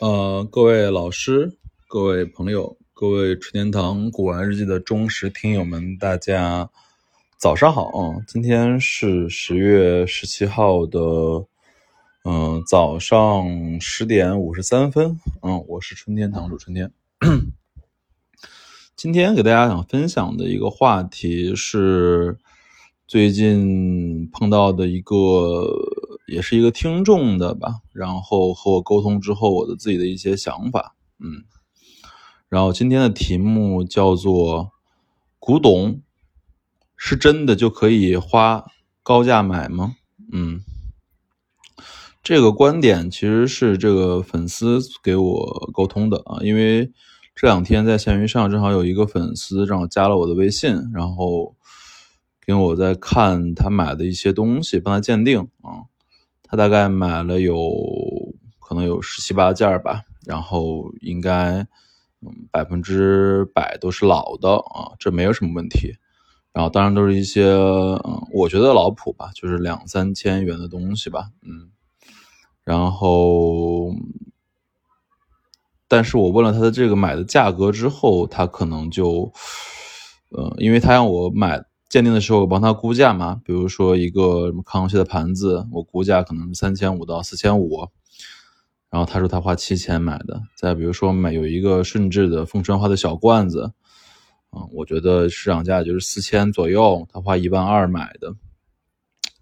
呃，各位老师、各位朋友、各位春天堂古玩日记的忠实听友们，大家早上好啊！今天是十月十七号的，嗯，早上十点五十三分。嗯，我是春天堂主春天。今天给大家想分享的一个话题是最近碰到的一个。也是一个听众的吧，然后和我沟通之后，我的自己的一些想法，嗯，然后今天的题目叫做“古董是真的就可以花高价买吗？”嗯，这个观点其实是这个粉丝给我沟通的啊，因为这两天在闲鱼上正好有一个粉丝让我加了我的微信，然后跟我在看他买的一些东西，帮他鉴定啊。他大概买了有可能有十七八件吧，然后应该嗯百分之百都是老的啊，这没有什么问题。然后当然都是一些嗯我觉得老普吧，就是两三千元的东西吧，嗯。然后，但是我问了他的这个买的价格之后，他可能就呃，因为他让我买。鉴定的时候我帮他估价嘛，比如说一个什么康熙的盘子，我估价可能三千五到四千五，然后他说他花七千买的。再比如说买有一个顺治的凤川花的小罐子，嗯，我觉得市场价就是四千左右，他花一万二买的。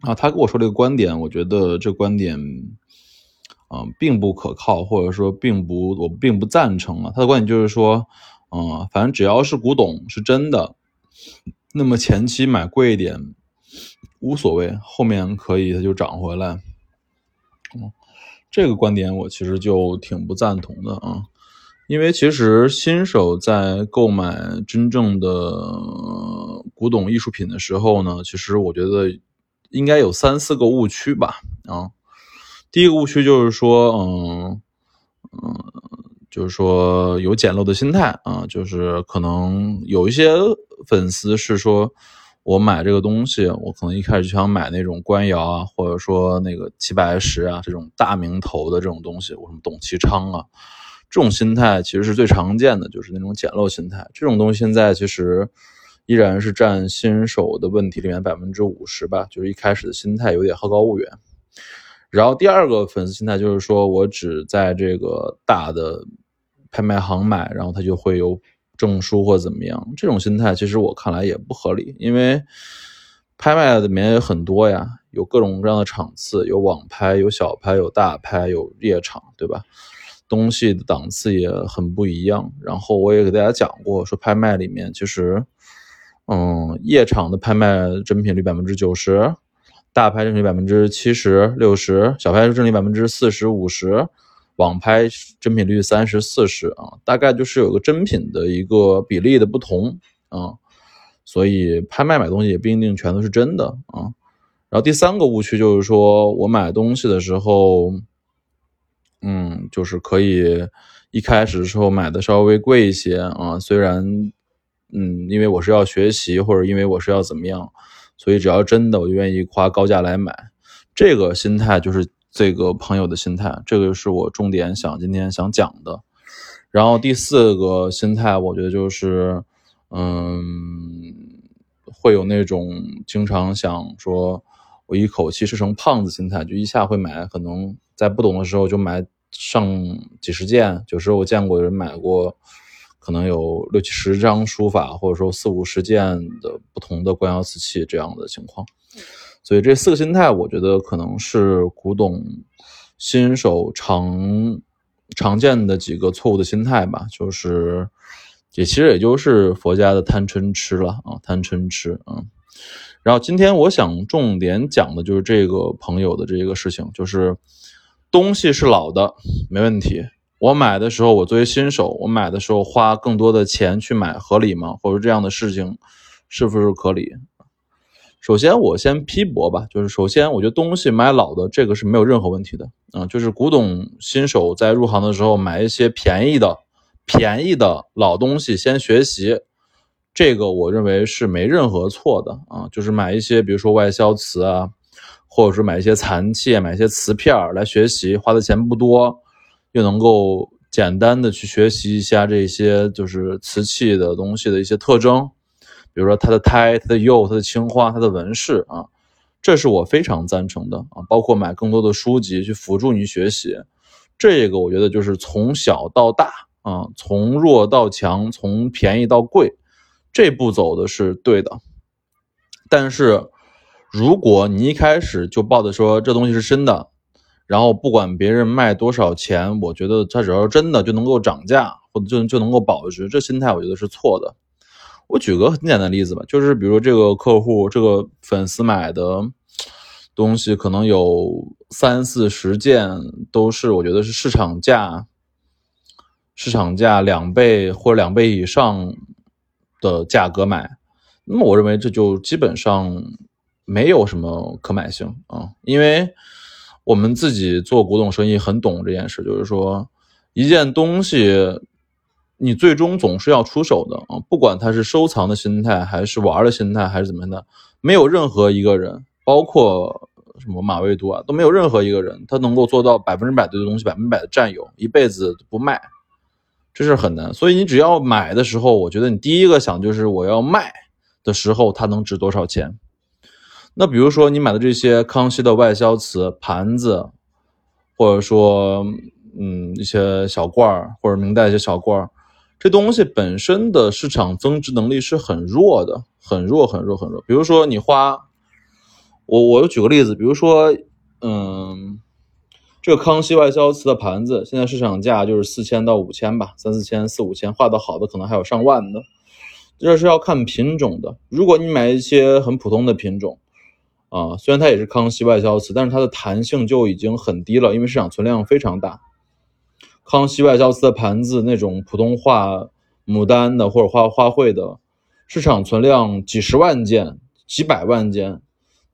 啊，他跟我说这个观点，我觉得这观点，嗯，并不可靠，或者说并不，我并不赞成啊。他的观点就是说，嗯，反正只要是古董是真的。那么前期买贵一点无所谓，后面可以它就涨回来。嗯，这个观点我其实就挺不赞同的啊，因为其实新手在购买真正的古董艺术品的时候呢，其实我觉得应该有三四个误区吧。啊，第一个误区就是说，嗯嗯，就是说有捡漏的心态啊，就是可能有一些。粉丝是说，我买这个东西，我可能一开始就想买那种官窑啊，或者说那个齐白石啊这种大名头的这种东西，我什么董其昌啊，这种心态其实是最常见的，就是那种捡漏心态。这种东西现在其实依然是占新手的问题里面百分之五十吧，就是一开始的心态有点好高骛远。然后第二个粉丝心态就是说我只在这个大的拍卖行买，然后他就会有。证书或怎么样，这种心态其实我看来也不合理，因为拍卖里面有很多呀，有各种各样的场次，有网拍，有小拍，有大拍，有夜场，对吧？东西的档次也很不一样。然后我也给大家讲过，说拍卖里面其实，嗯，夜场的拍卖真品率百分之九十，大拍真品率百分之七十六十，小拍真品率百分之四十五十。网拍真品率三十四十啊，大概就是有个真品的一个比例的不同啊，所以拍卖买东西也不一定全都是真的啊。然后第三个误区就是说我买东西的时候，嗯，就是可以一开始的时候买的稍微贵一些啊，虽然嗯，因为我是要学习或者因为我是要怎么样，所以只要真的我就愿意花高价来买，这个心态就是。这个朋友的心态，这个是我重点想今天想讲的。然后第四个心态，我觉得就是，嗯，会有那种经常想说，我一口气吃成胖子心态，就一下会买，可能在不懂的时候就买上几十件。有时候我见过有人买过，可能有六七十张书法，或者说四五十件的不同的官窑瓷器这样的情况。所以这四个心态，我觉得可能是古董新手常常见的几个错误的心态吧。就是也其实也就是佛家的贪嗔痴了啊，贪嗔痴啊。然后今天我想重点讲的就是这个朋友的这个事情，就是东西是老的没问题，我买的时候我作为新手，我买的时候花更多的钱去买合理吗？或者这样的事情是不是合理？首先，我先批驳吧，就是首先，我觉得东西买老的这个是没有任何问题的，嗯，就是古董新手在入行的时候买一些便宜的、便宜的老东西先学习，这个我认为是没任何错的啊，就是买一些比如说外销瓷啊，或者是买一些残器、买一些瓷片来学习，花的钱不多，又能够简单的去学习一下这些就是瓷器的东西的一些特征，比如说它的胎、它的釉、它的青花、它的纹饰啊，这是我非常赞成的啊。包括买更多的书籍去辅助你学习，这个我觉得就是从小到大啊，从弱到强，从便宜到贵，这步走的是对的。但是，如果你一开始就抱着说这东西是真的，然后不管别人卖多少钱，我觉得它只要是真的就能够涨价，或者就就能够保值，这心态我觉得是错的。我举个很简单的例子吧，就是比如这个客户这个粉丝买的东西，可能有三四十件都是我觉得是市场价，市场价两倍或者两倍以上的价格买。那么我认为这就基本上没有什么可买性啊，因为我们自己做古董生意很懂这件事，就是说一件东西你最终总是要出手的啊，不管他是收藏的心态，还是玩的心态，还是怎么样的，没有任何一个人，包括什么马未都啊，都没有任何一个人他能够做到百分之百对的东西百分之百的占有，一辈子不卖，这是很难。所以你只要买的时候，我觉得你第一个想就是我要卖。的时候，它能值多少钱？那比如说你买的这些康熙的外销瓷盘子，或者说，嗯，一些小罐儿，或者明代一些小罐儿，这东西本身的市场增值能力是很弱的，很弱，很弱，很弱。比如说你花，我我举个例子，比如说，嗯，这个康熙外销瓷的盘子，现在市场价就是四千到五千吧，三四千、四五千，画的好的可能还有上万的。这是要看品种的。如果你买一些很普通的品种，啊，虽然它也是康熙外销瓷，但是它的弹性就已经很低了，因为市场存量非常大。康熙外交瓷的盘子，那种普通画牡丹的或者画花卉的，市场存量几十万件、几百万件。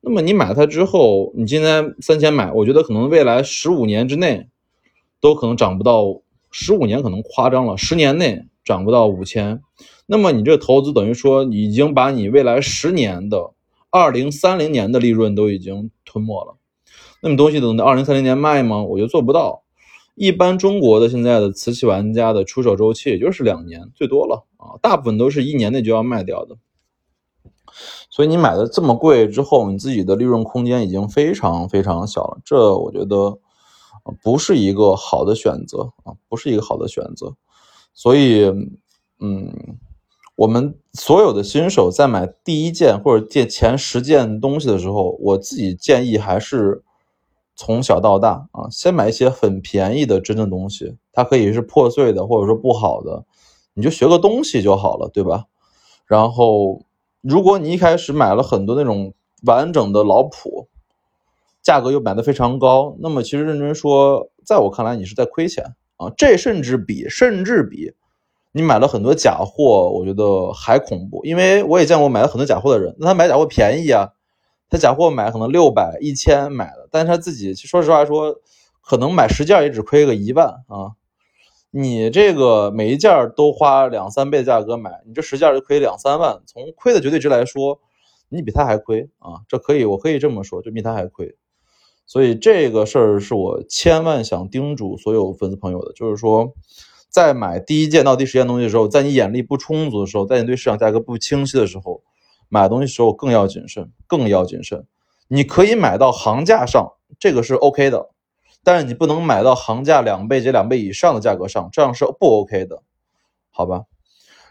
那么你买它之后，你今天三千买，我觉得可能未来十五年之内都可能涨不到，十五年可能夸张了，十年内涨不到五千。那么你这投资等于说已经把你未来十年的二零三零年的利润都已经吞没了。那么东西等到二零三零年卖吗？我觉得做不到。一般中国的现在的瓷器玩家的出手周期也就是两年最多了啊，大部分都是一年内就要卖掉的。所以你买的这么贵之后，你自己的利润空间已经非常非常小了。这我觉得不是一个好的选择啊，不是一个好的选择。所以，嗯。我们所有的新手在买第一件或者借前十件东西的时候，我自己建议还是从小到大啊，先买一些很便宜的真的东西，它可以是破碎的或者说不好的，你就学个东西就好了，对吧？然后，如果你一开始买了很多那种完整的老谱，价格又买的非常高，那么其实认真说，在我看来你是在亏钱啊，这甚至比甚至比。你买了很多假货，我觉得还恐怖，因为我也见过买了很多假货的人。那他买假货便宜啊，他假货买可能六百、一千买的，但是他自己说实话说，可能买十件也只亏个一万啊。你这个每一件都花两三倍的价格买，你这十件就亏两三万，从亏的绝对值来说，你比他还亏啊。这可以，我可以这么说，就比他还亏。所以这个事儿是我千万想叮嘱所有粉丝朋友的，就是说。在买第一件到第十件东西的时候，在你眼力不充足的时候，在你对市场价格不清晰的时候，买东西时候更要谨慎，更要谨慎。你可以买到行价上，这个是 OK 的，但是你不能买到行价两倍及两倍以上的价格上，这样是不 OK 的，好吧？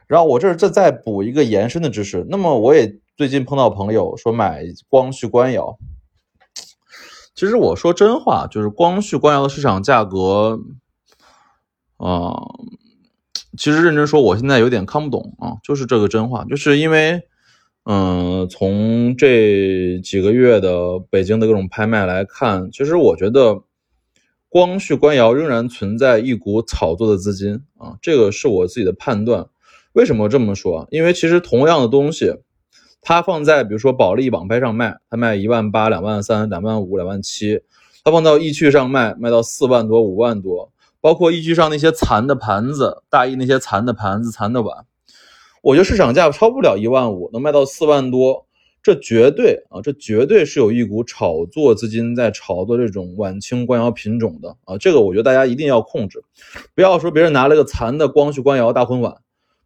然后我这这再补一个延伸的知识，那么我也最近碰到朋友说买光绪官窑，其实我说真话，就是光绪官窑的市场价格。啊，其实认真说，我现在有点看不懂啊，就是这个真话，就是因为，嗯，从这几个月的北京的各种拍卖来看，其实我觉得光绪官窑仍然存在一股炒作的资金啊，这个是我自己的判断。为什么这么说？因为其实同样的东西，它放在比如说保利网拍上卖，它卖一万八、两万三、两万五、两万七，它放到易趣上卖，卖到四万多、五万多。包括易趣上那些残的盘子，大易那些残的盘子、残的碗，我觉得市场价超不了一万五，能卖到四万多，这绝对啊，这绝对是有一股炒作资金在炒作这种晚清官窑品种的啊，这个我觉得大家一定要控制，不要说别人拿了个残的光绪官窑大婚碗，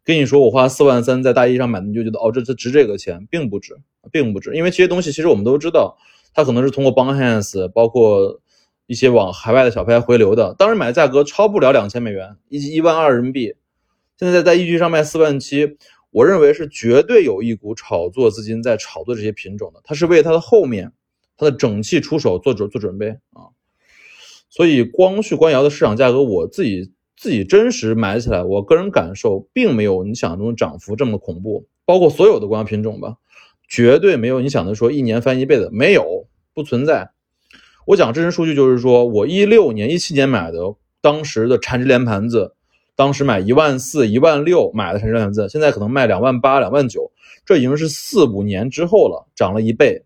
跟你说我花四万三在大衣上买的，你就觉得哦这这值这个钱，并不值，并不值，因为这些东西其实我们都知道，它可能是通过帮 hands，包括一些往海外的小拍回流的，当时买的价格超不了两千美元，一一万二人民币，现在在易居上卖四万七。我认为是绝对有一股炒作资金在炒作这些品种的，它是为它的后面，它的整器出手做准做准备啊。所以光绪官窑的市场价格，我自己自己真实买起来，我个人感受并没有你想象中涨幅这么恐怖。包括所有的官窑品种吧，绝对没有你想的说一年翻一倍的，没有，不存在。我讲真实数据就是说，我一六年、一七年买的当时的产值连盘子。当时买一万四、一万六买的陈设盘子，现在可能卖两万八、两万九，这已经是四五年之后了，涨了一倍。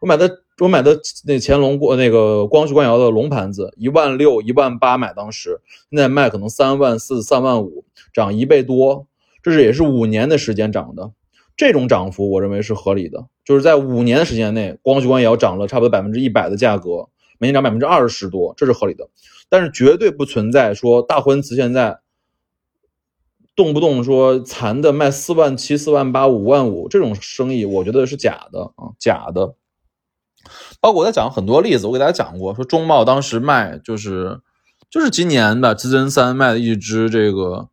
我买的我买的那乾隆过那个光绪官窑的龙盘子，一万六、一万八买，当时现在卖可能三万四、三万五，涨一倍多，这是也是五年的时间涨的。这种涨幅我认为是合理的，就是在五年的时间内，光绪官窑涨了差不多百分之一百的价格，每年涨百分之二十多，这是合理的。但是绝对不存在说大婚瓷现在。动不动说残的卖四万七、四万八、五万五这种生意，我觉得是假的啊，假的。包括我在讲很多例子，我给大家讲过，说中茂当时卖就是就是今年的资真三卖的一只这个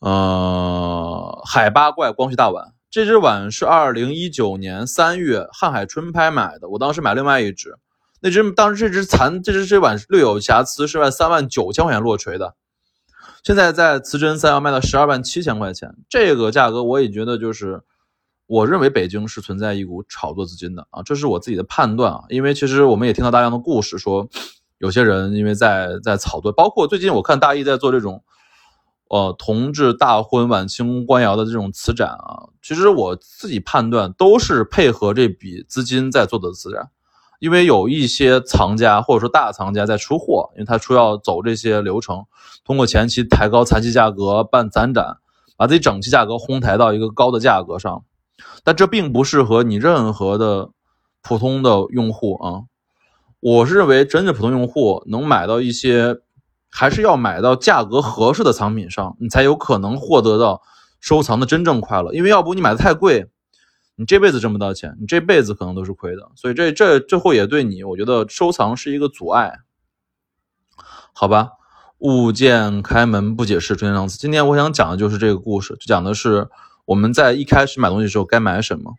呃海八怪光绪大碗，这只碗是二零一九年三月瀚海春拍买的，我当时买另外一只，那只当时这只残这只这碗略有瑕疵，是卖三万九千块钱落锤的。现在在瓷真三要卖到十二万七千块钱，这个价格我也觉得就是，我认为北京是存在一股炒作资金的啊，这是我自己的判断啊。因为其实我们也听到大量的故事，说有些人因为在在炒作，包括最近我看大一在做这种，呃，同治大婚晚清官窑的这种瓷展啊，其实我自己判断都是配合这笔资金在做的瓷展。因为有一些藏家或者说大藏家在出货，因为他出要走这些流程，通过前期抬高残期价格办攒展，把自己整期价格哄抬到一个高的价格上，但这并不适合你任何的普通的用户啊。我是认为，真正普通用户能买到一些，还是要买到价格合适的藏品上，你才有可能获得到收藏的真正快乐。因为要不你买的太贵。你这辈子挣不到钱，你这辈子可能都是亏的，所以这这最后也对你，我觉得收藏是一个阻碍，好吧？物件开门不解释，春天浪子。今天我想讲的就是这个故事，就讲的是我们在一开始买东西的时候该买什么。